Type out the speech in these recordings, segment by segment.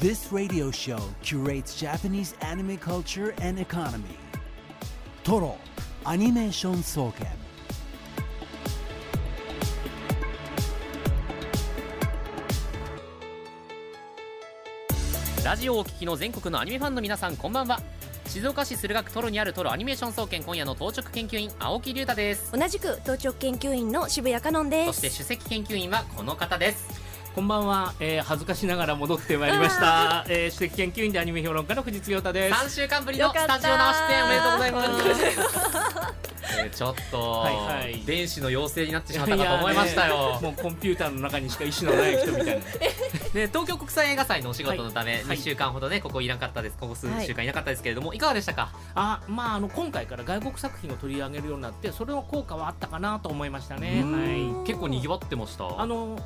This radio show curates Japanese anime culture and economy. Toro Animation Soken. ラジオをお聞きの全国のアニメファンの皆さんこんばんは静岡市駿河区トロにあるトロアニメーション総研今夜の当直研究員青木龍太です同じく当直研究員の渋谷香音ですそして首席研究員はこの方ですこんばんは、えー、恥ずかしながら戻ってまいりました、えー、首席研究員でアニメ評論家の藤津亮太です。3週間ぶりのスタジオ直し出演おめでとうございます。え ーちょっと、はいはい。電子の妖精になってしまったかと思いましたよ。ね もうコンピューターの中にしか意思のない人みたいな。で東京国際映画祭のお仕事のため、はい。2週間ほどねここいなかったです。ここ数週間いなかったですけれども、い、かがでしたか？あまああの今回から外国作品を取り上げるようになってそれの効果はあったかなと思いましたね。はい。結構にぎわってました。あの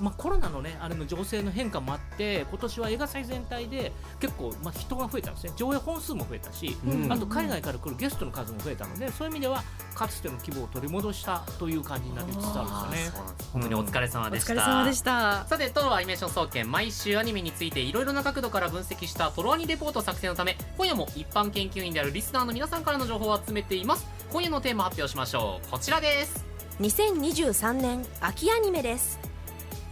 まあ、コロナのねあれの情勢の変化もあって今年は映画祭全体で結構、まあ、人が増えたんですね。上映本数も増えたし、うん。あと海外から来るゲストの数も増えたのでそういう意味ではかつての規模を取り戻したという感じになりつつあるんですよね。本当にお疲れ様おでした、疲れ様でした。さてトロアニメーション総研毎週アニメについていろいろな角度から分析したトロアニレポート作成のため今夜も一般研究員であるリスナーの皆さんからの情報を集めています。今夜のテーマ発表しましょう。こちらです2023年秋アニメです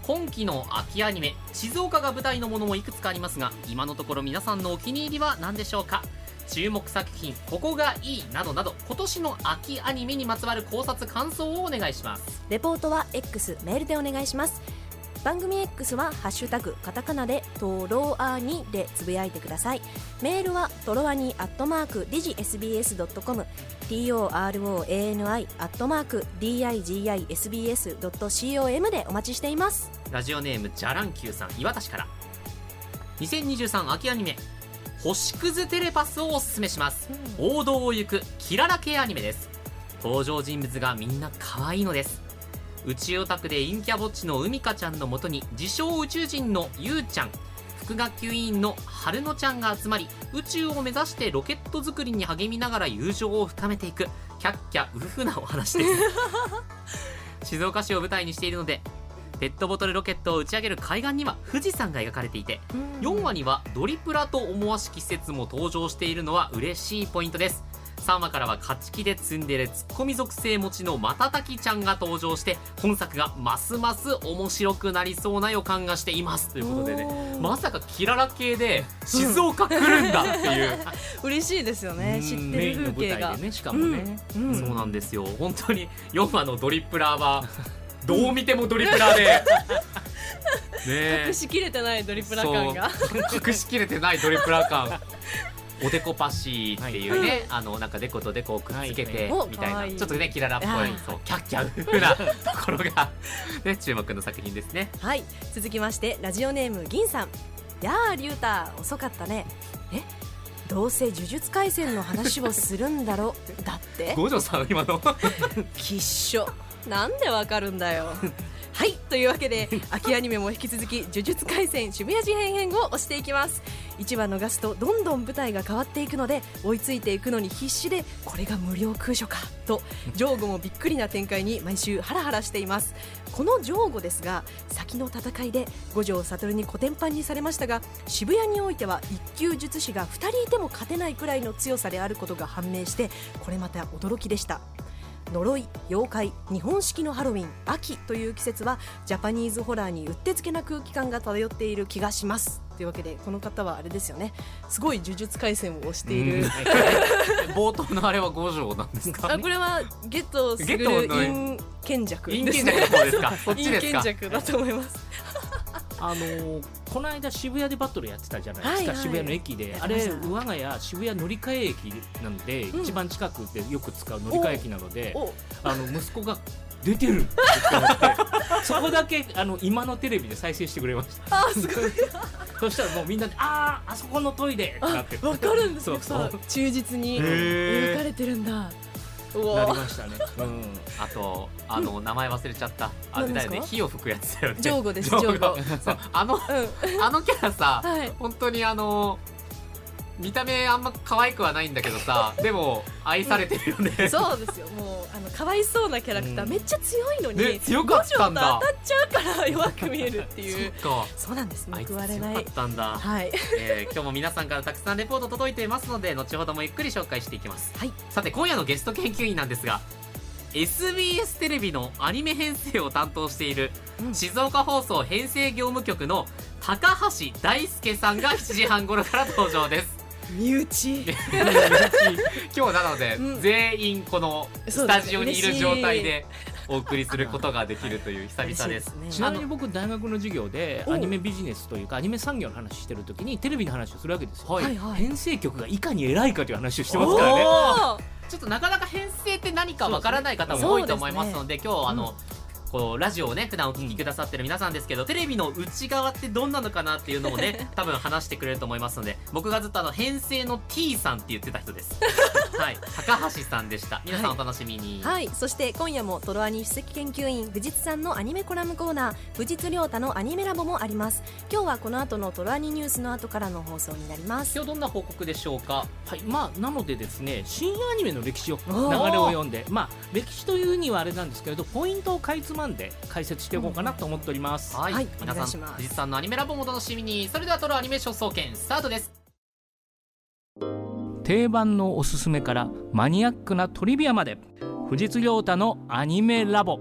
今期の秋アニメ静岡が舞台のものもいくつかありますが今のところ皆さんのお気に入りは何でしょうか？注目作品ここがいいなどなど今年の秋アニメにまつわる考察感想をお願いします。レポートは X メールでお願いします。番組 X は「ハッシュタグカタカナでトロアニ」でつぶやいてください。メールはトロアニアットマークディジ SBS.com TOROANI アットマーク DIGISBS.com でお待ちしています。ラジオネームじゃらんきゅうさん岩田市から。2023秋アニメ。星屑テレパスをおすすめします、王道を行くキララ系アニメです。登場人物がみんな可愛いのです宇宙オタクで陰キャぼっちの海香ちゃんのもとに自称宇宙人のゆうちゃん。副学級委員の春乃ちゃんが集まり宇宙を目指してロケット作りに励みながら友情を深めていく。キャッキャウフフなお話です。静岡市を舞台にしているのでペットボトルロケットを打ち上げる海岸には富士山が描かれていて4話にはドリプラと思わしき施設も登場しているのは嬉しいポイントです3話からは勝ち気でツンデレツッコミ属性持ちのまたたきちゃんが登場して本作がますます面白くなりそうな予感がしていますということでねまさかキララ系で静岡来るんだっていう、嬉しいですよね知ってメイるンの舞台風景がでねしかもね、うん。そうなんですよ。本当に4話のドリプラはどう見てもドリプラで。ねえ。隠しきれてないドリプラ感が。隠しきれてないドリプラ感 おでこパシーっていうね、あのなんかデコとデコをくっつけてはいみたいな、お可愛いちょっとねキララっぽい、はい。そうキャッキャウフなところがね注目の作品ですね。はい。続きましてラジオネーム銀さん。やあリュウタ遅かったね。え？どうせ呪術廻戦の話をするんだろ だって？五条さん今の。きっしょ。なんでわかるんだよはいというわけで秋アニメも引き続き「呪術廻戦渋谷事変編」を押していきます。1話逃すとどんどん舞台が変わっていくので追いついていくのに必死でこれが無料空所かと上後もびっくりな展開に毎週ハラハラしています。この上後ですが先の戦いで五条悟にコテンパンにされましたが渋谷においては一級術師が2人いても勝てないくらいの強さであることが判明してこれまた驚きでした。呪い妖怪日本式のハロウィン秋という季節はジャパニーズホラーにうってつけな空気感が漂っている気がします。というわけでこの方はあれですよね。すごい呪術廻戦を推している、冒頭のあれは五条なんですか？あこれはゲットするゲットの陰賢弱陰ですね陰賢弱だと思いますあのーこの間渋谷でバトルやってたじゃないですか、はいはい。渋谷の駅で。やあれ我が家渋谷乗り換え駅なので、うん。一番近くでよく使う乗り換え駅なのでお。あの息子が出てるって言ってそこだけあの今のテレビで再生してくれました。あすごい。そしたらもうみんなで「あああそこのトイレ!」ってなってわかるんですう。そう。忠実に描かれてるんんだ。うなりわましたね、うん、あとあの、名前忘れちゃった。あれだよね火を吹くやつだよね。ジョーゴですジョーゴ。そうあのうん。あのキャラさ、はい。本当にあの見た目あんま可愛くはないんだけどさでも愛されてるよね。そうですよ。もうあのかわいそうなキャラクター、うん。めっちゃ強いのに、ね強かったんだ。当たっちゃうから弱く見えるっていう。そうなんです。報われない。強かったんだ、はい。えー今日も皆さんからたくさんレポート届いていますので後ほどもゆっくり紹介していきます。はい。さて今夜のゲスト研究員なんですが SBS テレビのアニメ編成を担当しているうん。静岡放送編成業務局の高橋大輔さんが7時半頃から登場です 身内。今日なので、うん。全員このスタジオにいる状態でお送りすることができるという久々です。ね。ちなみに僕大学の授業でお。アニメビジネスというかアニメ産業の話してる時にテレビの話をするわけですよ、はいはい。はい編成局がいかに偉いかという話をしてますからね。ちょっとなかなか編成って何かわからない方も多いと思いますので今日あの、こうラジオをね普段お聞きくださってる皆さんですけどテレビの内側ってどんなのかなっていうのをね 多分話してくれると思いますので僕がずっとあの編成の T さんって言ってた人です。はい。高橋さんでした。皆さんお楽しみに、はい。そして今夜もトロアニ首席研究員藤津さんのアニメコラムコーナー藤津亮太のアニメラボもあります。今日はこの後のトロアニニュースの後からの放送になります。今日どんな報告でしょうか？はい。まあなのでですね新アニメの歴史を流れを読んでまあ歴史というにはあれなんですけれどポイントをかいつまんで解説していこうかなと思っております、はい、はい。皆さんお願いします。藤津さんのアニメラボもお楽しみに。それではトロアニメーション総研スタートです。定番のおすすめからマニアックなトリビアまで。藤津亮太のアニメラボ。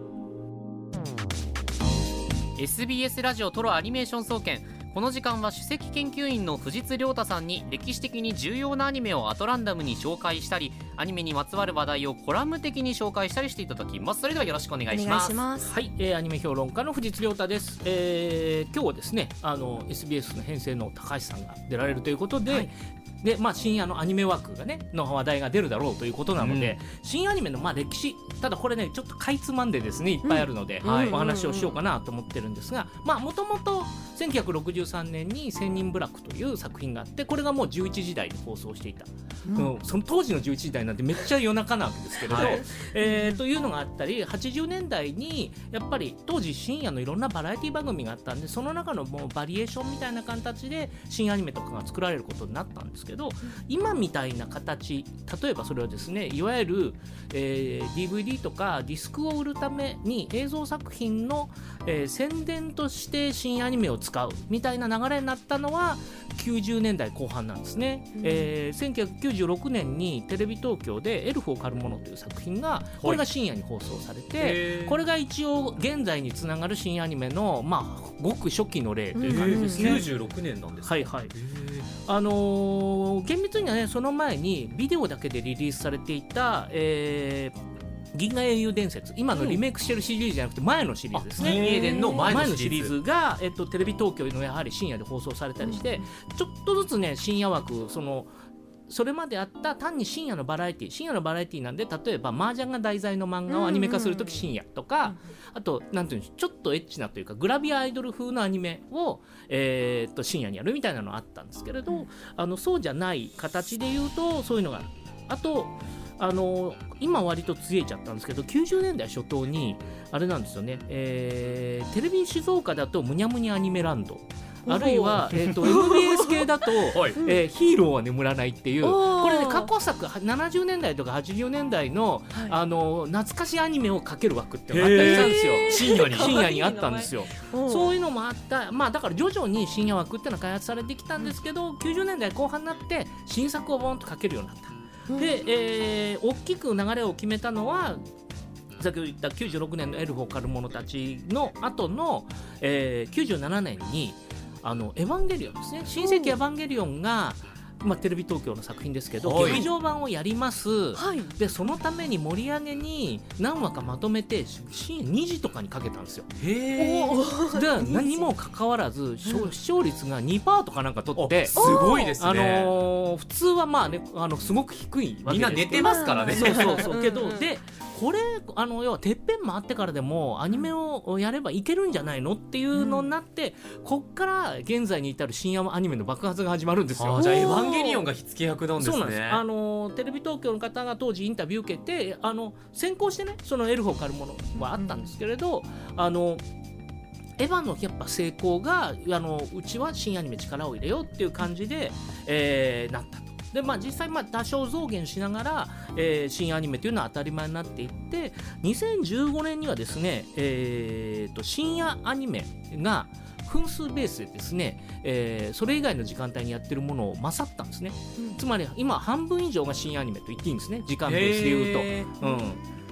SBS ラジオトロアニメーション総研この時間は首席研究員の藤津亮太さんに歴史的に重要なアニメをアトランダムに紹介したりアニメにまつわる話題をコラム的に紹介したりしていただきます。それではよろしくお願いいします。します。はい、えーアニメ評論家の藤津亮太です、えー今日はですねあの SBS の編成の高橋さんが出られるということで、はい。でまあ、深夜のアニメ枠がねの話題が出るだろうということなので、新アニメのまあ歴史ただこれねちょっとかいつまんでですねいっぱいあるので、うんはいお話をしようかなと思ってるんですがまあもともと1963年に「千人部落」という作品があってこれがもう11時台で放送していた、うん。その当時の11時台なんてめっちゃ夜中なわけですけれど、はい。えーというのがあったり80年代にやっぱり当時深夜のいろんなバラエティ番組があったんでその中のもうバリエーションみたいな形で新アニメとかが作られることになったんですけど今みたいな形例えばそれはですねいわゆる、えー DVD とかディスクを売るために映像作品の、えー宣伝として新アニメを使うみたいな流れになったのは90年代後半なんですね、うん。えー1996年にテレビ東京で「エルフを狩る者」という作品がこれが深夜に放送されて、へー。これが一応現在につながる新アニメのまあごく初期の例という感じですね。96年なん。ですはいはい。あのー厳密にはねその前にビデオだけでリリースされていた、えー銀河英雄伝説。今のリメイクしてるシリーズじゃなくて前のシリーズですね、あ銀英伝の前のシリーズ。前のシリーズが、えっと、テレビ東京のやはり深夜で放送されたりして、ちょっとずつね深夜枠そのそれまであった単に深夜のバラエティ深夜のバラエティなんで例えば麻雀が題材の漫画をアニメ化するとき深夜とか、あとなんていうんでしょうちょっとエッチなというかグラビアアイドル風のアニメを、えーっと深夜にやるみたいなのあったんですけれど、あのそうじゃない形で言うとそういうのがある。あとあの今割とつえちゃったんですけど90年代初頭にあれなんですよね、えーテレビ静岡だとむにゃむにゃアニメランド。あるいは、えー、と MBS 系だと、はい。えーヒーローは眠らないっていう。これね過去作は70年代とか80年代の,、はい。あの懐かしいアニメをかける枠っていうのがあったりしたんですよ。深夜に。深夜にあったんですよ。おそういうのもあった。まあだから徐々に深夜枠っていうのは開発されてきたんですけど90年代後半になって新作をボンとかけるようになったで、えー大きく流れを決めたのは先ほど言った96年のエルフを狩る者たちの後の、えー97年にあのエヴァンゲリオンですね。新世紀エヴァンゲリオンが、まあ、テレビ東京の作品ですけど、はい。劇場版をやります、はい。でそのために盛り上げに何話かまとめて深夜2時とかにかけたんですよ。へー。で何もかかわらず視聴視聴率が2%とかなんか取ってすごいですね、あのー普通はまあねあのすごく低いみんな寝てますからね。そうそうそう。けど、でこれあの要はてっぺん回ってからでもアニメをやればいけるんじゃないのっていうのになって、こっから現在に至る深夜アニメの爆発が始まるんですよ。じゃあエヴァンゲリオンが火付け役なんですねそうなんですあのテレビ東京の方が当時インタビュー受けてあの先行してねそのエルフを狩るものはあったんですけれど、あのエヴァのやっぱ成功があのうちは新アニメ力を入れようっていう感じで、えーなったと。でまあ、実際まあ多少増減しながら、えー新アニメというのは当たり前になっていって2015年にはですね、えーと深夜アニメが分数ベースでですね、えーそれ以外の時間帯にやってるものを勝ったんですね、つまり今半分以上が深夜アニメと言っていいんですね。時間ベースで言うと。う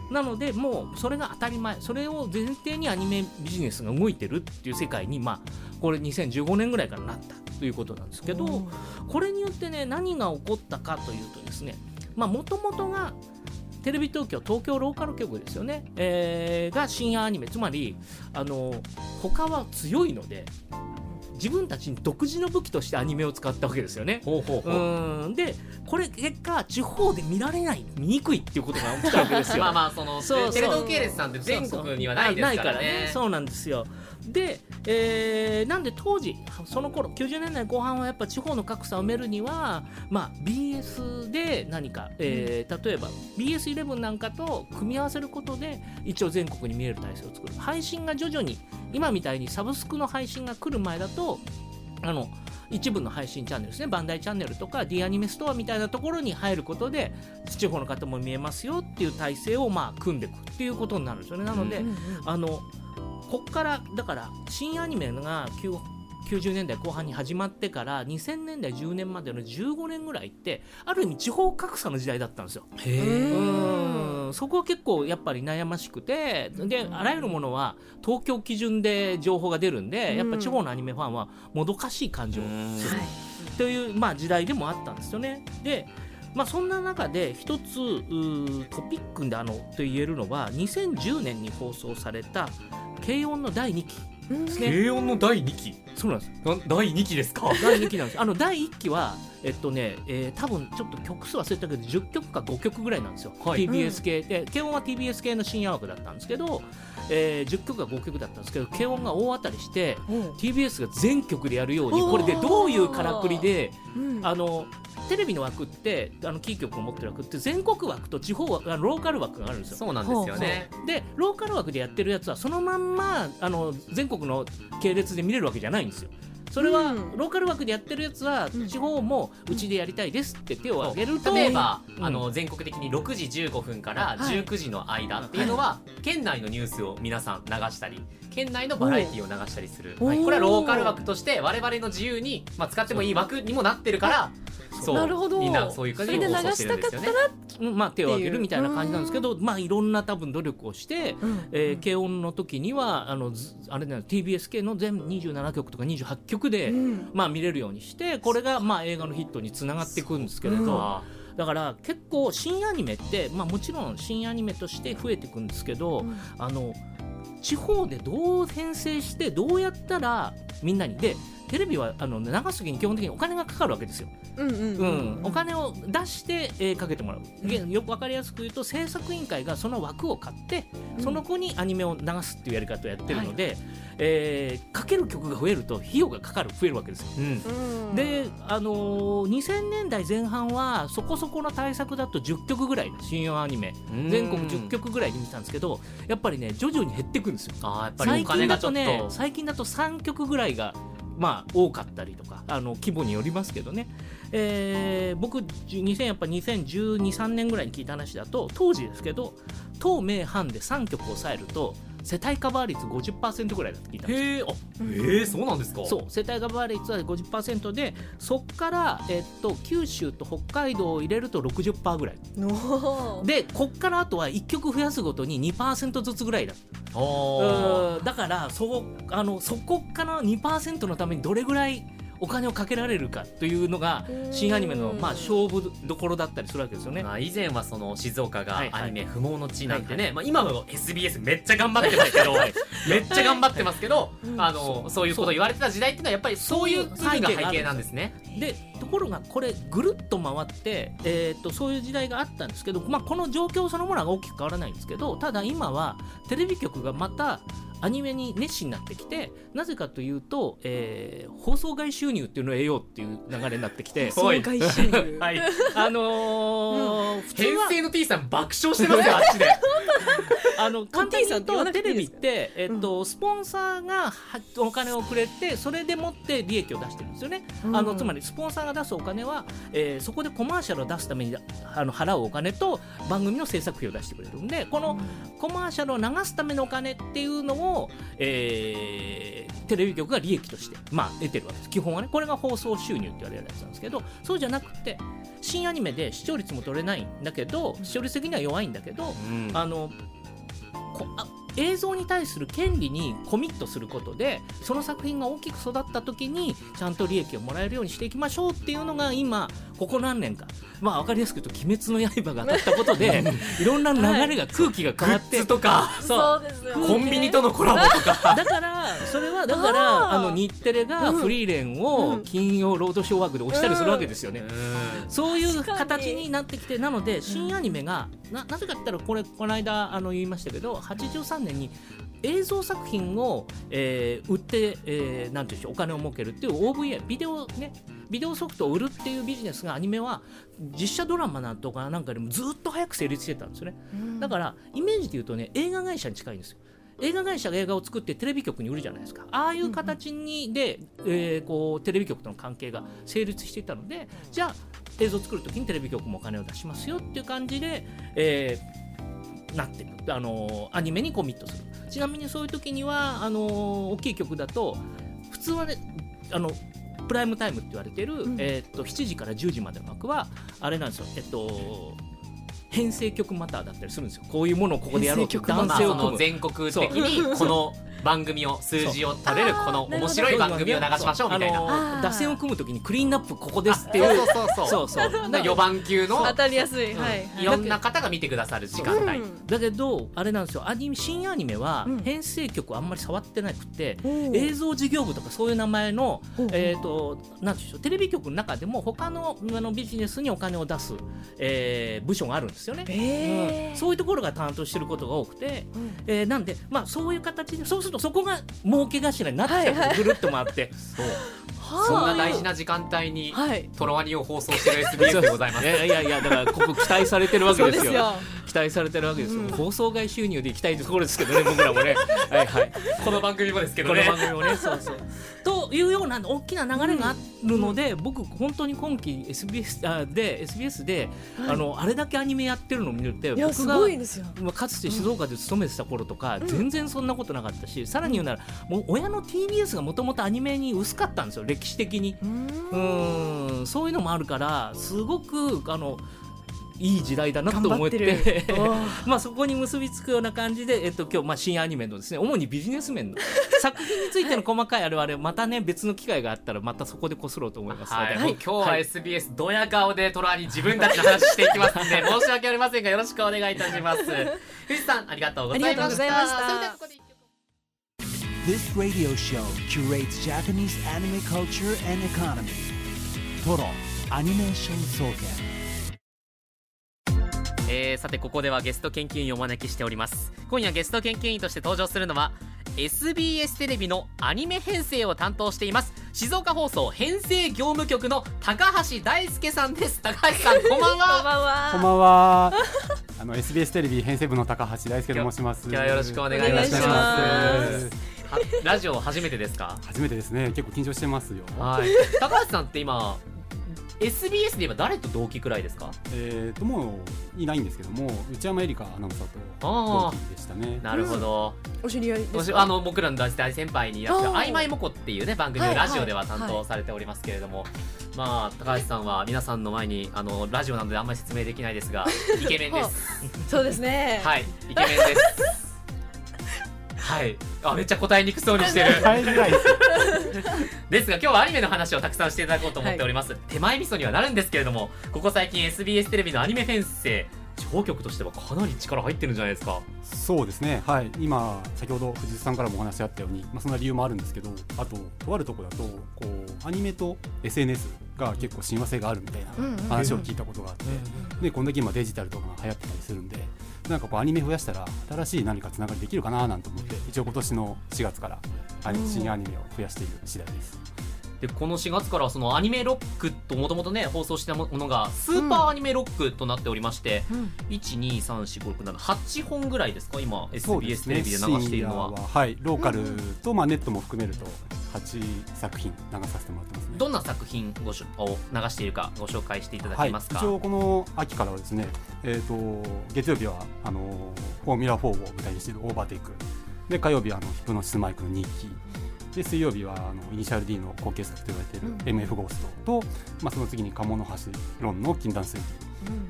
ん、なのでもうそれが当たり前。それを前提にアニメビジネスが動いてるっていう世界にまあこれ2015年ぐらいからなったということなんですけどこれによってね何が起こったかというとですねもともとがテレビ東京東京ローカル局ですよね、えーが深夜アニメつまりあの他は強いので自分たちに独自の武器としてアニメを使ったわけですよね。ほうほうほう。うん。でこれ結果地方で見られない見にくいっていうことが起きたわけですよ。まあまあそのそうテレ東系列さんって全国にはないですからね。そうなんですよ。で、えーなんで当時その頃90年代後半はやっぱ地方の格差を埋めるには、まあ、BS で何か、えー例えば BS11 なんかと組み合わせることで一応全国に見える体制を作る。配信が徐々に今みたいにサブスクの配信が来る前だとあの一部の配信チャンネルですねバンダイチャンネルとか D アニメストアみたいなところに入ることで地方の方も見えますよっていう体制をまあ組んでいくっていうことになるんですよね。なので、うんうんあのこっからだから新アニメが9 90年代後半に始まってから2000年代10年までの15年ぐらいってある意味地方格差の時代だったんですよ。うん。そこは結構やっぱり悩ましくてであらゆるものは東京基準で情報が出るんでやっぱ地方のアニメファンはもどかしい感情をする。という、まあ、時代でもあったんですよね。でまあ、そんな中で一つトピックであのと言えるのは2010年に放送された「軽音」の第2期。軽音の第2期？そうなんです。な第2期ですか？第2期なんですあの第1期はえっとね、えー多分ちょっと曲数忘れたけど10曲か5曲ぐらいなんですよ、はい。TBS 系。で軽音は TBS 系の深夜枠だったんですけど、えー10曲か5曲だったんですけど軽音が大当たりしてうん。TBS が全曲でやるようにこれでどういうからくりでうん。あのテレビの枠ってあのキー局を持ってる枠って全国枠と地方枠あのローカル枠があるんですよ。そうなんですよね。でローカル枠でやってるやつはそのまんまあの全国の系列で見れるわけじゃないんですよ。それは、うん。ローカル枠でやってるやつは、うん。地方もうちでやりたいですって手を挙げると、例えば、うん。あの全国的に6時15分からはい。19時の間っていうのは、県内のニュースを皆さん流したり県内のバラエティを流したりする、おはい。これはローカル枠として我々の自由に、まあ、使ってもいい枠にもなってるからそう。なるほど。みんなそういう感じで流したかったら。うん。まあ、手を挙げるみたいな感じなんですけど、まあ、いろんな多分努力をして、うん。えー軽音の時にはあのずあれだよ TBS 系の全27曲とか28曲で、うん。まあ、見れるようにしてこれがまあ映画のヒットにつながっていくんですけれど、だから結構新アニメって、まあ、もちろん新アニメとして増えていくんですけど、うん。あの地方でどう編成してどうやったらみんなにでテレビはあの流す時に基本的にお金がかかるわけですよ。お金を出して、えーかけてもらう、でよくわかりやすく言うと制作委員会がその枠を買って、その子にアニメを流すっていうやり方をやってるので、えーかける曲が増えると費用がかかる増えるわけですよ。うん。うん。で、あのー2000年代前半はそこそこの対策だと10曲ぐらいの新用アニメ。全国10曲ぐらいで見てたんですけどやっぱりね徐々に減っていくんですよ。あーやっぱりお金がちょっと。ね最近だと3曲ぐらいがまあ多かったりとかあの規模によりますけどね、えー僕2000やっぱ2012、3年ぐらいに聞いた話だと当時ですけど当名阪で3曲抑えると世帯カバー率50%ぐらいだって聞いたんですよ。へえあえー、そうなんですか？そう世帯カバー率は50%でそこから、えっと、九州と北海道を入れると60%ぐらい。でこっからあとは1曲増やすごとに2%ずつぐらいだ。だからそあのそこから2%のためにどれぐらいお金をかけられるかというのがうん。新アニメの、まあ、勝負どころだったりするわけですよね。まあ、以前はその静岡がはいはい。アニメ不毛の地なんてね、はいまあ、今の SBS めっちゃ頑張ってますけど、めっちゃ頑張ってますけど、うん。あのそういうこと言われてた時代っていうのはやっぱりそう。いう部分が背景なんですね。でところがこれぐるっと回って、えー、とそういう時代があったんですけど、まあ、この状況そのものは大きく変わらないんですけどただ今はテレビ局がまたアニメに熱心になってきてなぜかというと、えー放送外収入っていうのを得ようっていう流れになってきて 総外収入。はい、あのー普通は編成の T さん爆笑してますよ あっちで。ああの簡単に言うとテレビってえっとスポンサーがはお金をくれてそれでもって利益を出してるんですよね、うん。あのつまりスポンサーが出すお金は、えーそこでコマーシャルを出すためにあの払うお金と番組の制作費を出してくれるんでこのコマーシャルを流すためのお金っていうのを、えーテレビ局が利益として、まあ、得てるわけです。基本はねこれが放送収入って言われるやつなんですけどそうじゃなくて新アニメで視聴率も取れないんだけど視聴率的には弱いんだけど、うん。あのこあ映像に対する権利にコミットすることでその作品が大きく育った時にちゃんと利益をもらえるようにしていきましょうっていうのが今ここ何年か。まあ分かりやすく言うと「鬼滅の刃」が当たったことで いろんな流れが空気が変わって、とか。そう。コンビニとのコラボとか。だからそれはだからあの日テレがフリーレンを金曜ロードショー枠で押したりするわけですよね。そういう形になってきてなので新アニメがななぜかって言ったらこれこの間あの言いましたけど83年に映像作品を、えー売って、えーなんていうんでしょうお金を儲けるっていう OVA ビデオねビデオソフトを売るっていうビジネスがアニメは実写ドラマなんとかなんかよりもずっと早く成立してたんですよね。だからイメージで言うとね映画会社に近いんですよ映画会社が映画を作ってテレビ局に売るじゃないですか。ああいう形にで、えーこうテレビ局との関係が成立していたのでじゃあ映像を作る時にテレビ局もお金を出しますよっていう感じで、えーなってる。あのーアニメにコミットする。ちなみにそういう時にはあのー大きい曲だと普通はねあのプライムタイムって言われてる、ん。えーっと7時から10時までの枠はあれなんですよ。えっと編成曲マターだったりするんですよ。こういうものをここでやろうと。男性をの全国的に この番組を数字を取れるこの面白い番組を流しましょうみたいな。打線を組むときにクリーンナップここですっていそううそう。そうそうそう。だから4番級の。当たりやすい、はい。いろんな方が見てくださる時間帯。うん。だけどあれなんですよ。アニメ新アニメはうん。編成曲あんまり触ってなくて、映像事業部とかそういう名前のえー、となんでしょう。テレビ局の中でも他のあのビジネスにお金を出す、えー部署があるんですよね。へー。うん。そういうところが担当してることが多くて、うん。えーなんで、まあ、そういう形でそうするとそこが儲け頭になっちゃう、はいはい。ぐるっと回って。そう。はあそんな大事な時間帯にはい。トロワニを放送してる SBS でございます。い。やいやいやだからここ期待されてるわけそうでよですすよ期待されてるわけですよ、うん。放送外収入で行きたいところですけどね僕らもね。はいはい。この番組もですけどこのね。番組もね。そうそう。というような大きな流れがあるので、僕本当に今期 SBS あで SBS で、あのあれだけアニメやってるのを見るって僕がごいですよ。まあかつて静岡で勤めてた頃とか、全然そんなことなかったしさらに言うならもう親の TBS がもともとアニメに薄かったんですよ歴史的に。うん。そういうのもあるからすごくあのいい時代だなと思って まあそこに結びつくような感じで、えっと、今日、まあ、新アニメのですね主にビジネス面の作品についての細かいあれはあれまたね別の機会があったらまたそこでこすろうと思いますので、はい、今日は SBS ドヤ顔でトロワニ自分たちの話していきますんで申し訳ありませんがよろしくお願いいたします。藤さんありがとうございました。ありがとうございましたそれではここで This radio show curates Japanese anime culture and economy. Toro Animation Soken. えーさてここではゲスト研究員をお招きしております今夜ゲスト研究員として登場するのは SBS テレビのアニメ編成を担当しています静岡放送編成業務局の高橋大輔さんです高橋さん こんばんこんはばんはこんばんは。あの SBS テレビ編成部の高橋大輔と申します。今日はよろしくお願いいたしますラジオ初めてですか？初めてですね。結構緊張してますよ。はい高橋さんって今 SBS で言えば誰と同期くらいですか？えっともういないんですけども、内山えりかアナウンサーとあ同期でしたね。なるほど、お知り合いですもしあの僕らの大先輩にいらっしゃる「あいまいもこ」っていうね番組をはいラジオでははい。担当されておりますけれども、まあ高橋さんは皆さんの前にあのラジオなのであんまり説明できないですが イケメンです。そうですね。はいイケメンですはいあめっちゃ答えにくそうにしてる です。ですが今日はアニメの話をたくさんしていただこうと思っております、手前味噌にはなるんですけれどもここ最近 SBS テレビのアニメ編成地方局としてはかなり力入ってるんじゃないですかそうですね。はい。今先ほど藤井さんからもお話あったように、まあそんな理由もあるんですけど、あととあるところだとこうアニメと SNS が結構親和性があるみたいな話を聞いたことがあって。でこんだけ今デジタルとかが流行ってたりするんでなんかこうアニメ増やしたら新しい何かつながりできるかななんて思って一応今年の4月から、新アニメを増やしている次第です。でこの4月からそのアニメロックともともとね放送したものがスーパーアニメロックとなっておりまして、うん。1234567本ぐらいですか今 SBS テレビで流しているのは。深夜はい。ローカルと、まあ、ネットも含めると8作品流させてもらってますね。どんな作品ごしょを流しているかご紹介していただはい、けますか、一応この秋からはですね、えー、と月曜日はあのフォーミュラ4を舞台にしているオーバーテイク。で火曜日はあのヒプノシスマイクの日記で水曜日はあのイニシャル D の後継作と言われている MF ゴーストと、まあ、その次に鴨の橋論の禁断水記、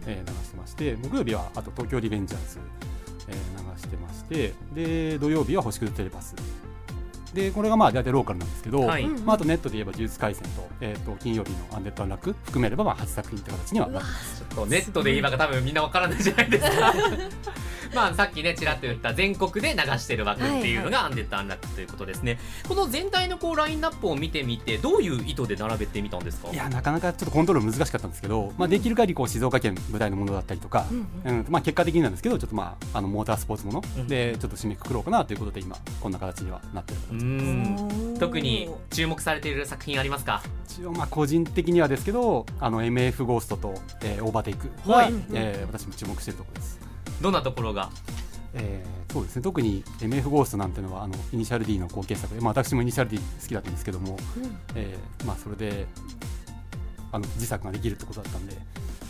えー流してまして木曜日はあと東京リベンジャーズ、えー流してましてで土曜日は星屑テレパス。でこれがまあ大体ローカルなんですけど、はい。うんまあ、あとネットで言えば呪術廻戦と,、えー、と金曜日のアンデッドアンラック含めればまあ8作品って形にはなってます。ちょっとネットで言いば多分みんなわからないじゃないですか まあさっきねちらっと言った全国で流してる枠っていうのがアンデッドアンラックということですね、この全体のこうラインナップを見てみてどういう意図で並べてみたんですか？いやなかなかちょっとコントロール難しかったんですけど、まあ、できる限りこう静岡県舞台のものだったりとか、うんまあ、結果的になんですけどちょっとまああのモータースポーツものうん。でちょっと締めくくろうかなということで今こんな形にはなってるう形ん。特に注目されている作品ありますか？一応まあ個人的にはですけどあの MF ゴーストと、えーオーバーテイクは、はい。えー私も注目しているところです。どんなところが？えーそうですね。特に MF ゴーストなんていうのはあのイニシャル D の後継作で、まあ、私もイニシャル D 好きだったんですけども、えーまあ、それであの自作ができるってことだったんで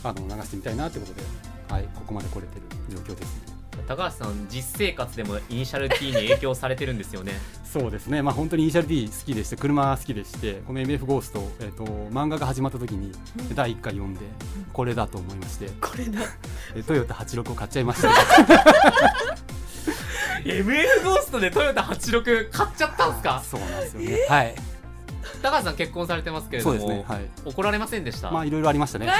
あの流してみたいなってことで、はい、ここまで来れてる状況ですね。高橋さん実生活でもイニシャル T に影響されてるんですよね。そうですね、まあ、本当にイニシャル D 好きでして車好きでしてこの MF ゴースト、えー、と漫画が始まった時に第1回読んでこれだと思いまして、これだ。えトヨタ86を買っちゃいました、MF ゴーストでトヨタ86買っちゃったんですか？そうなんですよね、はい。高橋さん結婚されてますけれども、そうですね。はい。怒られませんでした、まあいろいろありましたね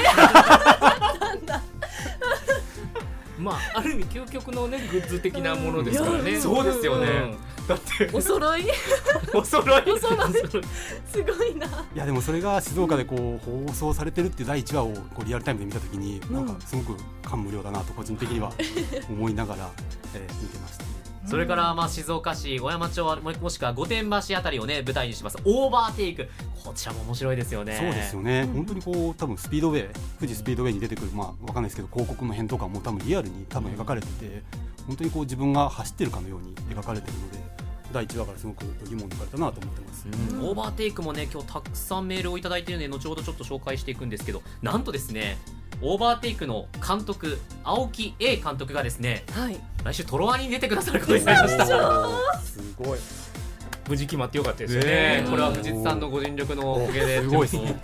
まあある意味究極のねグッズ的なものですからね。うんそうですよね。うん。だって。お揃い？お揃い。お揃い。すごいな。いやでもそれが静岡でこう放送されてるっていう第1話をこうリアルタイムで見たときに、んなんかすごく感無量だなと個人的には思いながら、えー見てました。ね。それからまあ静岡市小山町ももしくは御殿場市あたりをね舞台にします。オーバーテイク。こちらも面白いですよね。そうですよね、本当にこう多分スピードウェイ富士スピードウェイに出てくるまあわかんないですけど広告の辺とかも多分リアルに多分描かれてて本当にこう自分が走ってるかのように描かれてるので第1話からすごく疑問にかれたなと思ってます。うん。オーバーテイクもね今日たくさんメールをいただいているので後ほどちょっと紹介していくんですけどなんとですねオーバーテイクの監督青木 A 監督がですねはい。来週トロワに出てくださることになりました。すごい無事決まってよかったですよね。ねえ。これは藤津さんのご尽力のおかげですごいですね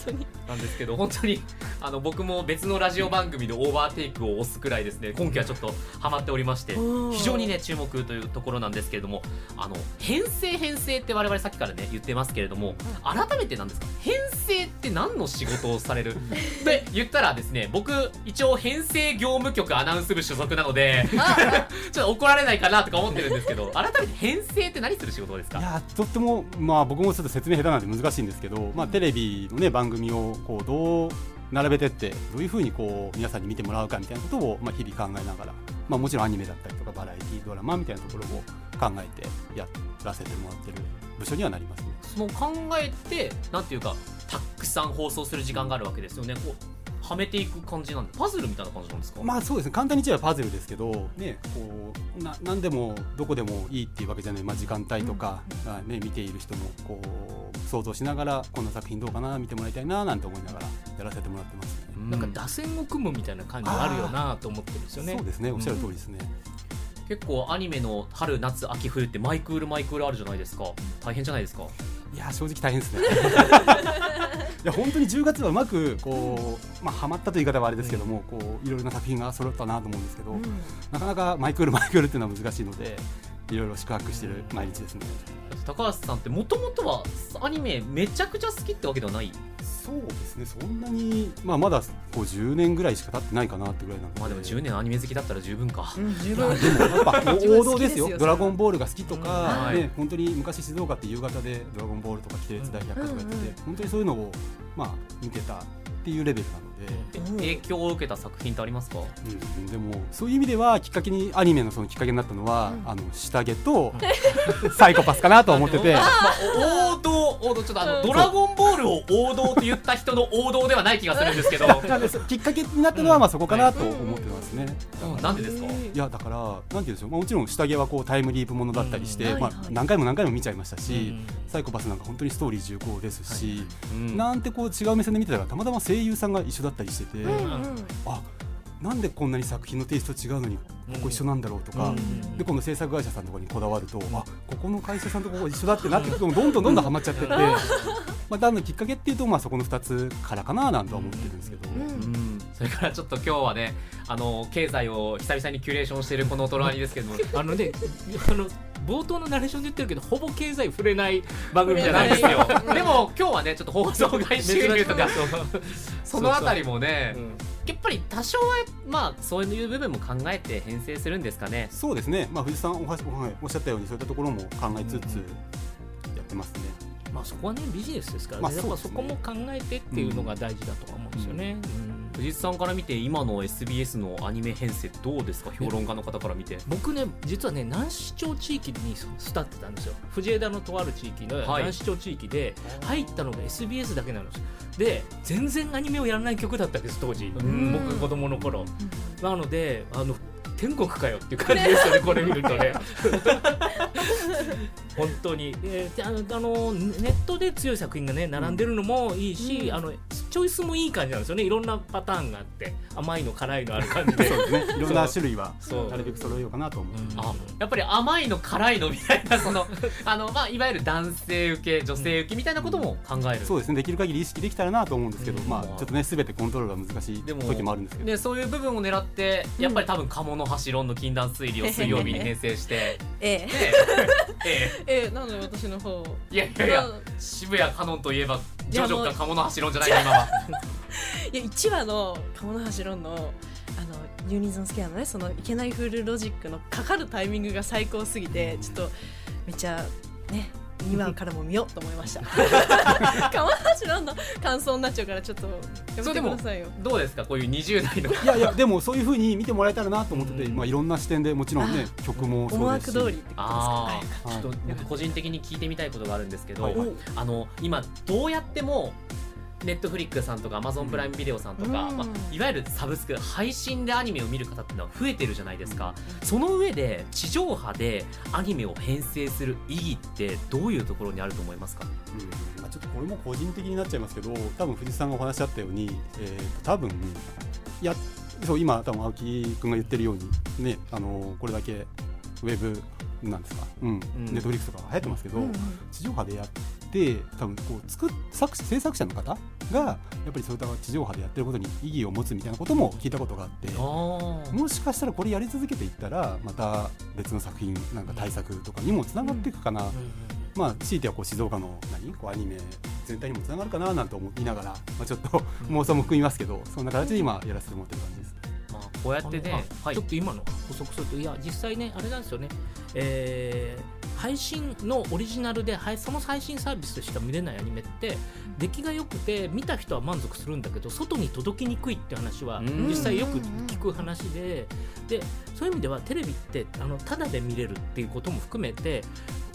なんですけど本当に。あの僕も別のラジオ番組でオーバーテイクを押すくらいですね今期はちょっとハマっておりまして非常にね注目というところなんですけれどもあの編成編成って我々さっきからね言ってますけれども改めてなんですか？編成って何の仕事をされる？って言ったらですね僕一応編成業務局アナウンス部所属なので ちょっと怒られないかなとか思ってるんですけど改めて編成って何する仕事ですか？いやとっても、まあ、僕もちょっと説明下手なんで難しいんですけど、まあ、テレビの、ね、番組をこうどう並べてってどういうふうにこう皆さんに見てもらうかみたいなことを、まあ、日々考えながら、まあ、もちろんアニメだったりとかバラエティドラマみたいなところを考えてやらせてもらってる部署にはなりますね。その考えてなんていうかたくさん放送する時間があるわけですよねこうはめていく感じなんでパズルみたいな感じなんですか、まあそうですね。簡単に言えばパズルですけど、ね、こうな何でもどこでもいいっていうわけじゃない、まあ、時間帯とか、まあね、見ている人もこう想像しながらこんな作品どうかな見てもらいたいななんて思いながらやらせてもらってますね。うん。なんか打線を組むみたいな感じがあるよなと思ってるんですよね。そうですね。おっしゃる通りですね。結構アニメの春夏秋冬ってマイクールマイクールあるじゃないですか。大変じゃないですかいや正直大変ですね。いや本当に10月はうまくこうまあハマったという言い方はあれですけども、こういろいろな作品が揃ったなと思うんですけど、なかなかマイクールマイクールっていうのは難しいので、いろいろ宿泊してる毎日ですね。高橋さんってもともとはアニメめちゃくちゃ好きってわけではない？そうですね。そんなにまあまだこう10年ぐらいしか経ってないかなってぐらいなんで。まあでも10年アニメ好きだったら十分か、うん十分。でもやっぱ 王道ですよ。すよドラゴンボールが好きとか、はい。ね、本当に昔静岡って夕方でドラゴンボールとかキテレツ大百科とかやってて、うんうん。本当にそういうのを、まあ、見てたっていうレベルなので。え影響を受けた作品ってありますか？うん、でもそういう意味ではきっかけにアニメのそのきっかけになったのは、あの下着と サイコパスかなと思ってて。まあ、王道の王道ちょっとあの、うん。ドラゴンボールを王道と言った人の王道ではない気がするんですけど。きっかけになったのはまあそこかなと思ってますね。なんでですか？いやだからなんて言うんでしょう、まあ、もちろん下着はこうタイムリープものだったりして、まあ何回も何回も見ちゃいましたし、うん。サイコパスなんか本当にストーリー重厚ですし、うん。なんてこう違う目線で見てたらたまたま声優さんが一緒だったりしてて、あなんでこんなに作品のテイスト違うのにここ一緒なんだろうとか、うんで今度制作会社さんとかにこだわると、あここの会社さんとここ一緒だってなってくるとどんどんどんどんハマっちゃってて、まあ多分きっかけっていうとまあそこの2つからかななんとは思ってるんですけど。うんうんそれからちょっと今日はねあの経済を久々にキュレーションしているこのトロワニですけども あのねあの冒頭のナレーションで言ってるけどほぼ経済触れない番組じゃないですすよ。でも今日はねちょっと放送外収入とか そのあたりもねうん。やっぱり多少はまあそういう部分も考えて編成するんですかね。そうですね、まあ、藤井さんおはしおはいおっしゃったようにそういったところも考えつつやってますね。まあそこはねビジネスですからね、まあやっぱそですね。そうこも考えてっていうのが大事だとは思うんですよね。うん藤井さんから見て今の SBS のアニメ編成どうですか？評論家の方から見て。僕ね実はね南市町地域に巣立ってたんですよ。藤枝のとある地域のはい。南市町地域で入ったのが SBS だけなんです。よで全然アニメをやらない曲だったんです当時。ん。僕子供の頃。なのであの天国かよっていう感じですよねこれ見るとね 本当に、えーであのあのネットで強い作品がね並んでるのもいいし、うん。あのチョイスもいい感じなんですよね。いろんなパターンがあって甘いの辛いのある感じで。そうですね、いろんな種類はそう。なるべく揃えようかなと思って、うん。あやっぱり甘いの辛いのみたいなその あの、まあ、いわゆる男性受け女性受けみたいなことも考える、そうですね、できる限り意識できたらなと思うんですけど、うん。まあ、ちょっとね、すべてコントロールが難しいでも時もあるんですけど、でそういう部分を狙ってやっぱり多分鴨の橋論の禁断推理を水曜日に編成して。ええ。でええ。えなので私の方えいやいやいやうん渋谷カノンといえばジョジョか鴨の橋論じゃないか今は。いや1話の鴨の橋論のあのユニゾンスケアのねそのいけないフルロジックのかかるタイミングが最高すぎてちょっとめっちゃね2話からも見ようと思いました。鴨の橋論の感想になっちゃうからちょっとやめてくださいよ。どうですか？こういう20代の。いやいや、でもそういう風に見てもらえたらなと思ってて、うん。まあ、いろんな視点でもちろんね、曲も思そうですし、惑通りってことですかちょっと僕個人的に聞いてみたいことがあるんですけど、あの今どうやってもネットフリックスさんとかアマゾンプライムビデオさんとか、うん。まあ、いわゆるサブスク配信でアニメを見る方っていうのは増えてるじゃないですか、その上で地上波でアニメを編成する意義ってどういうところにあると思いますか？うん。まあ、ちょっとこれも個人的になっちゃいますけど、多分藤井さんがお話しあったように、えーと多分いやそう今、多分青木君が言ってるように、ね、あのこれだけウェブなんですか、うん。ネットフリックスとか流行ってますけど、うんうん。地上波でやって多分こう作っ作制作者の方がやっぱりそういった地上波でやってることに意義を持つみたいなことも聞いたことがあってもしかしたらこれやり続けていったらまた別の作品なんか対策とかにもつながっていくかな、まあ強いてはこう静岡の何こうアニメ全体にもつながるかななんて思いながら、まあ、ちょっと妄想も含みますけどそんな形で今やらせてもらってる感じです。まあ、こうやってねはあちょっと今の補足するといや実際ねあれなんですよね、えー配信のオリジナルではいその配信サービスでしか見れないアニメって出来が良くて見た人は満足するんだけど外に届きにくいって話はうん。実際よく聞く話で。でそういう意味ではテレビってあのタダで見れるっていうことも含めて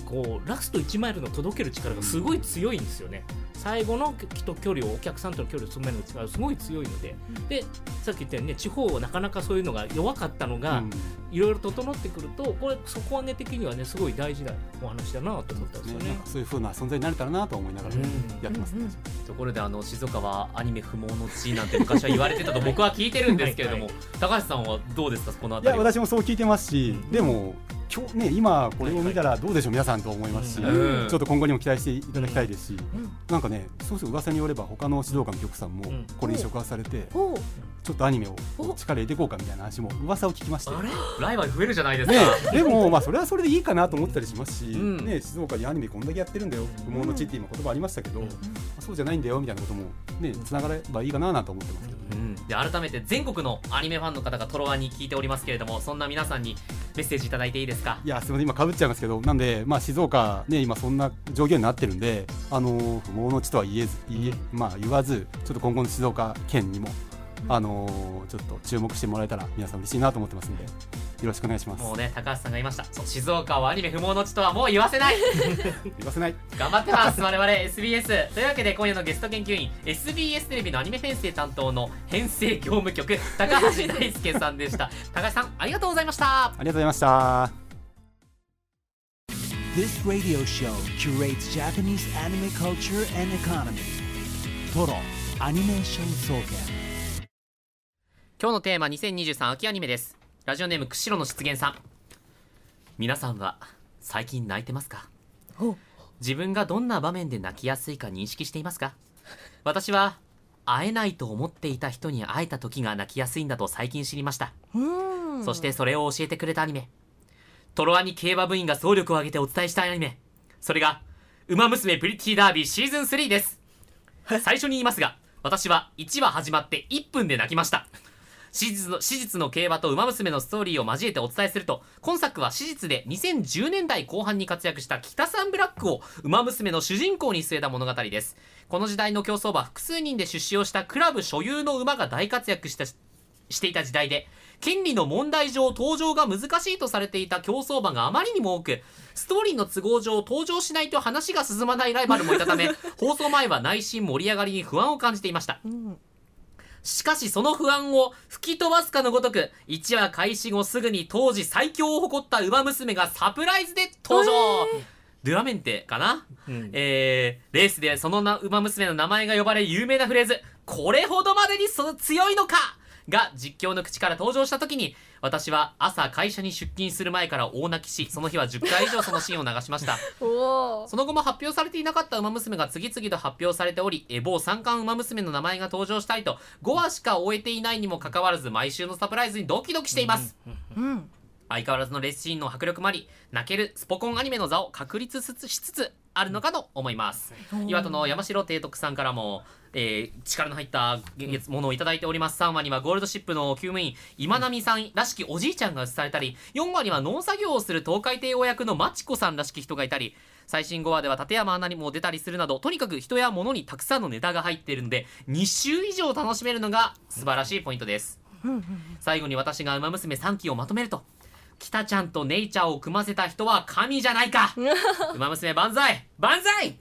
こうラスト1マイルの届ける力がすごい強いんですよね。最後の人距離をお客さんとの距離を詰める力がすごい強いので。でさっき言ったようにね地方はなかなかそういうのが弱かったのが、うん。いろいろ整ってくるとこれ底上げ的にはねすごい大事なお話だなと思ったんですよね。ね。そういう風な存在になれたらなと思いながらうん。やってます。ね。ところであの静岡はアニメ不毛の地なんて昔は言われてたと僕は聞いてるんですけれども、はい高橋さんはどうですか？このいや辺りは。私もそう聞いてますし、うん。でも今日ね今これを見たらどうでしょう、皆さんと思いますし、うんちょっと今後にも期待していただきたいですし、なんかねそうそう噂によれば他の静岡の局さんもうん。これに触発されて、ちょっとアニメをお力入れていこうかみたいな話も噂を聞きまして。ライバル増えるじゃないですか、ね、でも、まあ、それはそれでいいかなと思ったりしますし、うん。ね、静岡にアニメこんだけやってるんだよ、不毛の地って今言葉ありましたけど、うん。そうじゃないんだよみたいなことも、ね、つながればいいかななんて思ってますけど。ね。うん、で改めて全国のアニメファンの方がトロワンに聞いておりますけれどもそんな皆さんにメッセージいただいていいですか？いやすみません。今かぶっちゃいますけどなんで、まあ、静岡、ね、今そんな状況になってるんで、あのー不毛の地とは言えず言え、まあ、言わずちょっと今後の静岡県にも、あのーちょっと注目してもらえたら皆さん嬉しいなと思ってますんでろしくお願いします。もうね高橋さんが言いました。そう静岡はアニメ不毛の地とはもう言わせない。言わせない。頑張ってます 我々 SBS というわけで今夜のゲスト研究員 SBS テレビのアニメ編成担当の編成業務局高橋大輔さんでした。高橋さんありがとうございました。ありがとうございました This radio show curates Japanese anime culture and economy. Toro Animation Soken. 今日のテーマ2023秋アニメです。ラジオネーム釧路の出現さん。皆さんは最近泣いてますか？自分がどんな場面で泣きやすいか認識していますか？私は会えないと思っていた人に会えた時が泣きやすいんだと最近知りました。うん。そしてそれを教えてくれたアニメトロワニ競馬部員が総力を挙げてお伝えしたアニメ。それが「ウマ娘プリティダービーシーズン3」です。最初に言いますが私は1話始まって1分で泣きました。史実の史実の競馬と馬娘のストーリーを交えてお伝えすると今作は史実で2010年代後半に活躍した北サンブラックを馬娘の主人公に据えた物語です。この時代の競走馬複数人で出資をしたクラブ所有の馬が大活躍したしていた時代で権利の問題上登場が難しいとされていた競走馬があまりにも多くストーリーの都合上登場しないと話が進まないライバルもいたため 放送前は内心盛り上がりに不安を感じていました。うん。しかしその不安を吹き飛ばすかのごとく1話開始後すぐに当時最強を誇った馬娘がサプライズで登場、ドゥラメンテかな、うん。えー、レースでそのな馬娘の名前が呼ばれ有名なフレーズ「これほどまでにそ強いのか!」が実況の口から登場した時に私は朝会社に出勤する前から大泣きしその日は10回以上そのシーンを流しましたその後も発表されていなかった馬娘が次々と発表されており、え某三冠馬娘の名前が登場したいと、5話しか終えていないにもかかわらず、毎週のサプライズにドキドキしています。うん相変わらずのレースシーンの迫力もあり、泣けるスポコンアニメの座を確立しつしつつあるのかと思います。岩戸の山城提督さんからも、えー力の入った月ものをいただいております。3話にはゴールドシップの救務員今波さんらしきおじいちゃんが映されたり4話には農作業をする東海帝王役のマチコさんらしき人がいたり最新5話では立山アナにも出たりするなどとにかく人や物にたくさんのネタが入っているので2週以上楽しめるのが素晴らしいポイントです。最後に私が「ウマ娘3期」をまとめると北ちゃんとネイチャーを組ませた人は神じゃないか。ウマ娘万歳！万歳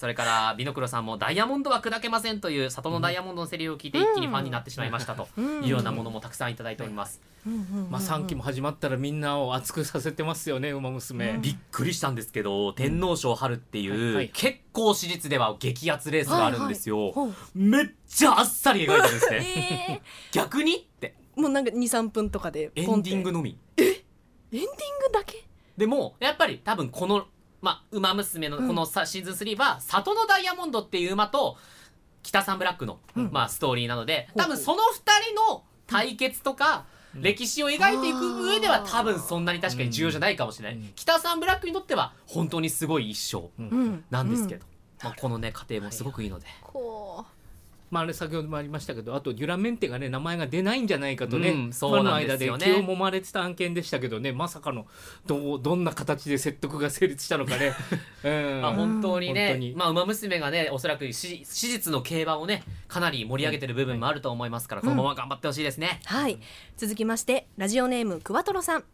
それからビノクロさんもダイヤモンドは砕けませんという里のダイヤモンドのセリフを聞いて一気にファンになってしまいましたと。いうようなものもたくさんいただいております。まあ3期も始まったらみんなを熱くさせてますよね馬娘、びっくりしたんですけど天皇賞春っていう結構史実では激アツレースがあるんですよ。めっちゃあっさり描いてるんですね。え逆にって。ー、もうなんか23分とかでエンディングのみ。エンディングだけ？でもやっぱり多分この「まあ、馬娘」のこのさ、シーズン3は里のダイヤモンドっていう馬と北サンブラックの、まあ、ストーリーなので多分その2人の対決とか、歴史を描いていく上では多分そんなに確かに重要じゃないかもしれない、うん。北サンブラックにとっては本当にすごい一生うん。なんですけど、まあ、このね過程もすごくいいので、こまあ、あれ先ほどもありましたけどあとデュラメンテがね名前が出ないんじゃないかとね、うんそうなんですよね。ファンの間で気を揉まれてた案件でしたけどねまさかのどうどんな形で説得が成立したのかね、うん。まあ、本当にねに、まあ、馬娘がねおそらく史史実の競馬をねかなり盛り上げてる部分もあると思いますから、このまま頑張ってほしいですね、うはい。続きましてラジオネームクワトロさん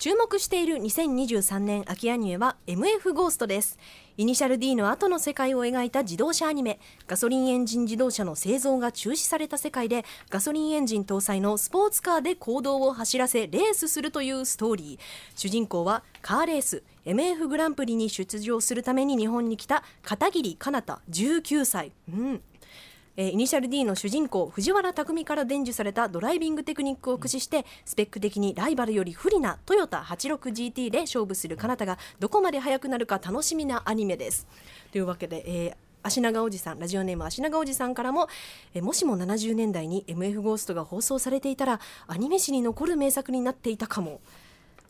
注目している2023年秋アニメは MF ゴーストです。イニシャル D の後の世界を描いた自動車アニメガソリンエンジン自動車の製造が中止された世界でガソリンエンジン搭載のスポーツカーで公道を走らせレースするというストーリー。主人公はカーレース MF グランプリに出場するために日本に来た片桐かなた19歳、うん。えーイニシャル D の主人公藤原匠から伝授されたドライビングテクニックを駆使してスペック的にライバルより不利なトヨタ 86GT で勝負する彼方がどこまで速くなるか楽しみなアニメです。というわけで、えー足長おじさんラジオネーム足長おじさんからも、えもしも70年代に MF ゴーストが放送されていたらアニメ史に残る名作になっていたかも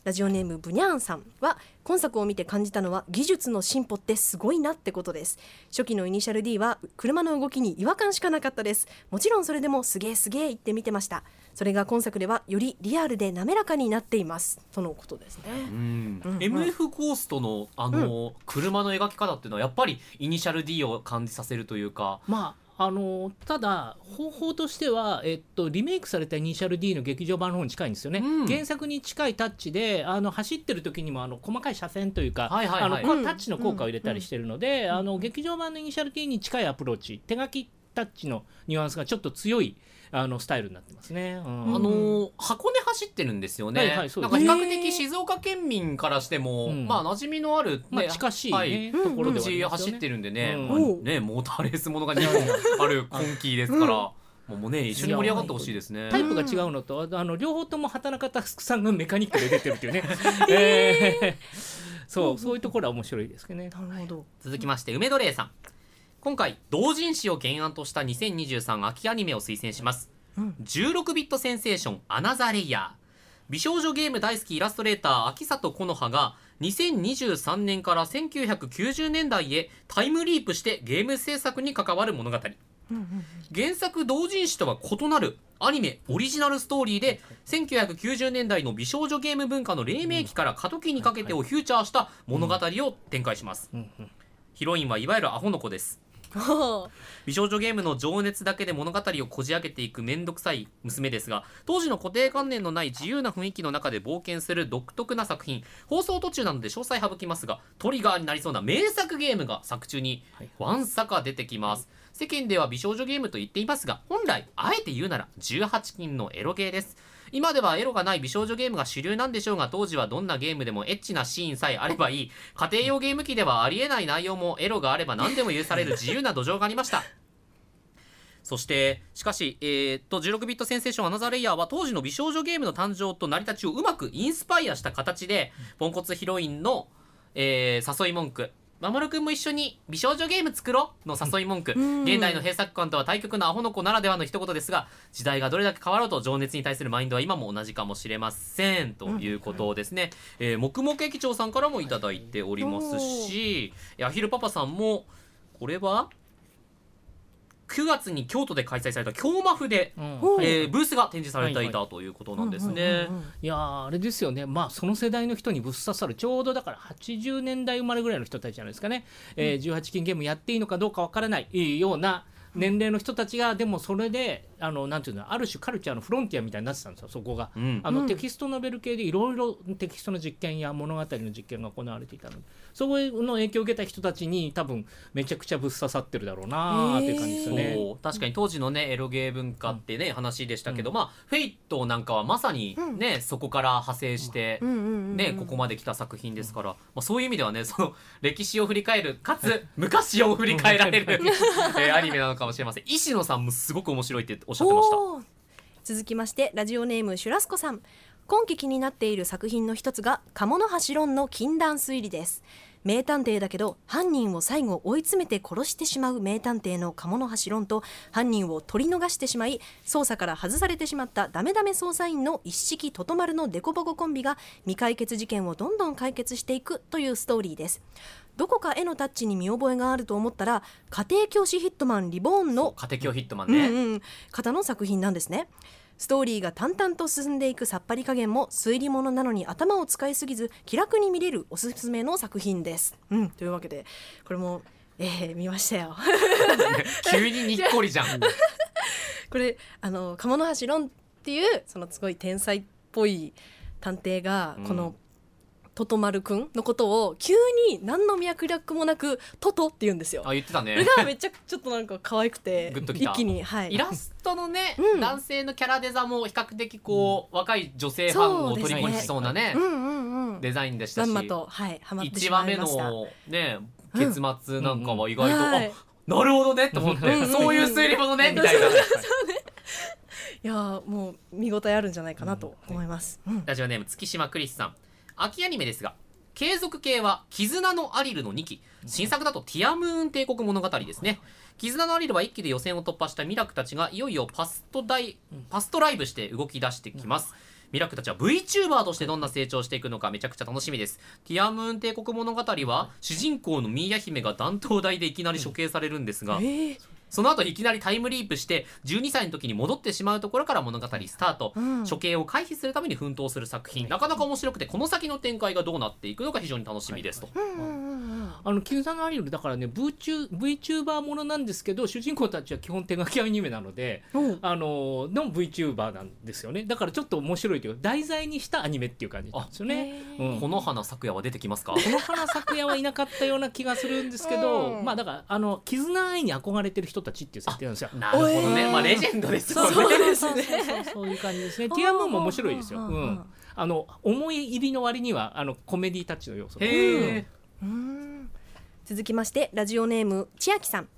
ラジオネームブニャーンさんは今作を見て感じたのは技術の進歩ってすごいなってことです。初期のイニシャル D は車の動きに違和感しかなかったです。もちろんそれでもすげえすげえ言って見てました。それが今作ではよりリアルで滑らかになっています。とのことですね。うん。うん。MF ゴーストのあの、車の描き方っていうのはやっぱりイニシャル D を感じさせるというか。まああのただ方法としては、えっと、リメイクされたイニシャル D の劇場版の方に近いんですよね、うん。原作に近いタッチであの走ってる時にもあの細かい車線というか、はいはいはい。あのタッチの効果を入れたりしてるので、あの劇場版のイニシャル D に近いアプローチ手書きタッチのニュアンスがちょっと強いあのスタイルになってますね。うん。あのー箱根走ってるんですよね、はいはいそうなんか比較的静岡県民からしても、うん。まあ馴染みのある、ねまあ、近しい、ねはいところでね。走ってるんでね,、うん。まあねモーターレースものが2本ある今季ですから、もうもうね一緒に盛り上がってほしいですね。タイプが違うのと、あの両方とも畑中佑さんがメカニックで出てるっていうね。えー。そう、そういうところは面白いですけどね。なるほど続きまして梅土玲さん今回同人誌を原案とした2023秋アニメを推薦します、うん。16ビットセンセーションアナザーレイヤー。美少女ゲーム大好きイラストレーター秋里木の葉が2023年から1990年代へタイムリープしてゲーム制作に関わる物語。原作同人誌とは異なるアニメオリジナルストーリーで1990年代の美少女ゲーム文化の黎明期から過渡期にかけてをフューチャーした物語を展開します。うんうん。ヒロインはいわゆるアホの子です美少女ゲームの情熱だけで物語をこじ開けていくめんどくさい娘ですが当時の固定観念のない自由な雰囲気の中で冒険する独特な作品放送途中なので詳細省きますがトリガーになりそうな名作ゲームが作中にはい。わんさか出てきます世間では美少女ゲームと言っていますが本来あえて言うなら18禁のエロゲーです今ではエロがない美少女ゲームが主流なんでしょうが当時はどんなゲームでもエッチなシーンさえあればいい。家庭用ゲーム機ではありえない内容もエロがあれば何でも許される自由な土壌がありました。そして、しかし、えーっと、16ビットセンセーションアナザーレイヤーは当時の美少女ゲームの誕生と成り立ちをうまくインスパイアした形で、ポンコツヒロインの、えー誘い文句、守くんも一緒に美少女ゲーム作ろうの誘い文句、ん現代の閉鎖感とは対極のアホの子ならではの一言ですが、時代がどれだけ変わろうと情熱に対するマインドは今も同じかもしれません。ということですね。えー、黙々駅長さんからもいただいておりますし、アヒルパパさんも、これは9月に京都で開催された京マフで、うん。おえーブースが展示されていはいたということなんですね。いやーあれですよね、まあ、その世代の人にぶっ刺さる、ちょうどだから80年代生まれぐらいの人たちじゃないですかね、えー18禁ゲームやっていいのかどうかわからないような年齢の人たちが、でもそれで、あのなんていうの、ある種カルチャーのフロンティアみたいになってたんですよ、そこが。うん。あのテキストノベル系でいろいろテキストの実験や物語の実験が行われていたのでそこの影響を受けた人たちに多分めちゃくちゃぶっ刺さってるだろうなっていう感じですよね。そう。確かに当時のねエロゲー文化ってね、話でしたけど、まあフェイトなんかはまさにね、そこから派生して、うん。うんうんうんね、ここまで来た作品ですから、まあ、そういう意味ではねその歴史を振り返るかつ昔を振り返られる、えーアニメなのかもしれません。石野さんもすごく面白いっておっしゃってました。続きましてラジオネームシュラスコさん。今期気になっている作品の一つが鴨の橋論の禁断推理です。名探偵だけど犯人を最後追い詰めて殺してしまう名探偵の鴨の橋論と犯人を取り逃してしまい捜査から外されてしまったダメダメ捜査員の一式ととまるのデコボココンビが未解決事件をどんどん解決していくというストーリーです。どこか絵のタッチに見覚えがあると思ったら家庭教師ヒットマンリボーンの家庭教ヒットマンうんね、うん、方の作品なんですね。ストーリーが淡々と進んでいくさっぱり加減も推理物なのに頭を使いすぎず気楽に見れるおすすめの作品です、うん、というわけでこれも、えー見ましたよ。急ににっこりじゃん。これあの鴨の橋論っていうそのすごい天才っぽい探偵がこの、うんトトマルくんのことを急に何の脈絡もなくトトって言うんですよ。あ言ってたそれね がめっちゃちょっとなんか可愛くて グッときた。一気にはい。イラストのね、うん。男性のキャラデザも比較的こう、若い女性ファンを取り込みしそうなねうんうんうん。デザインでしたし。まんまとはいハマってし1話目まいました。のね結末なんかは意外と、はい。あなるほどねって思って、うんそういう推理物ねみたいな。いやーもう見応えあるんじゃないかなと思います、うん。ラジオネーム月島クリスさん秋アニメですが継続系は「絆のアリル」の2期。新作だと「ティアムーン帝国物語」ですね。絆のアリルは1期で予選を突破したミラクたちがいよいよパストダイパストライブして動き出してきます。ミラクたちは VTuber としてどんな成長していくのかめちゃくちゃ楽しみです。ティアムーン帝国物語は主人公のミーヤ姫が断頭台でいきなり処刑されるんですが、えーその後いきなりタイムリープして12歳の時に戻ってしまうところから物語スタート、うん。処刑を回避するために奮闘する作品。なかなか面白くてこの先の展開がどうなっていくのか非常に楽しみですと、あの金さんがアリエルだからね VTuber, ものなんですけど主人公たちは基本手書きアニメなのでおう。あのの VTuber なんですよね。だからちょっと面白いというか題材にしたアニメっていう感じなんですよね。うん。この花咲夜は出てきますか？この花咲夜はいなかったような気がするんですけど、うん。まあだからあの絆愛に憧れてる人たちっていう設定なんですよ。なるほどね、えーまあレジェンドですよねそうですそうそうそうそういう感じですね。ティアムーンも面白いですよ。ううん。あの思い入りの割にはあのコメディタッチの要素が。へえ、うん続きましてラジオネーム千秋さん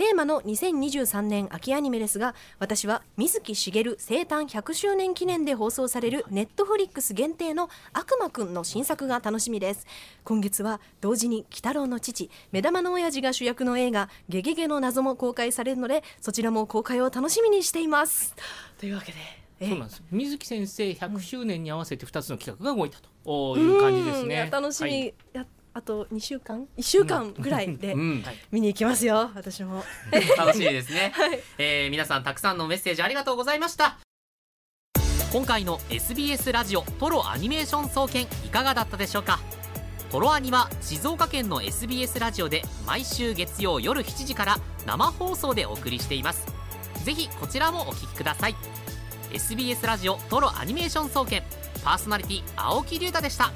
テーマの2023年秋アニメですが私は水木しげる生誕100周年記念で放送されるネットフリックス限定の悪魔くんの新作が楽しみです。今月は同時に鬼太郎の父目玉の親父が主役の映画ゲゲゲの謎も公開されるのでそちらも公開を楽しみにしています。というわけで。えそうなんです。水木先生100周年に合わせて2つの企画が動いたと。いう感じですね。楽しみ、はい。やあと2週間？1週間ぐらいでうん。見に行きますよ私も。楽しみですね、はい。えー皆さんたくさんのメッセージありがとうございました。今回の SBS ラジオトロアニメーション総研いかがだったでしょうか？トロアニは静岡県の SBS ラジオで毎週月曜夜7時から生放送でお送りしています。ぜひこちらもお聞きください。SBS ラジオトロアニメーション総研。パーソナリティ青木龍太でした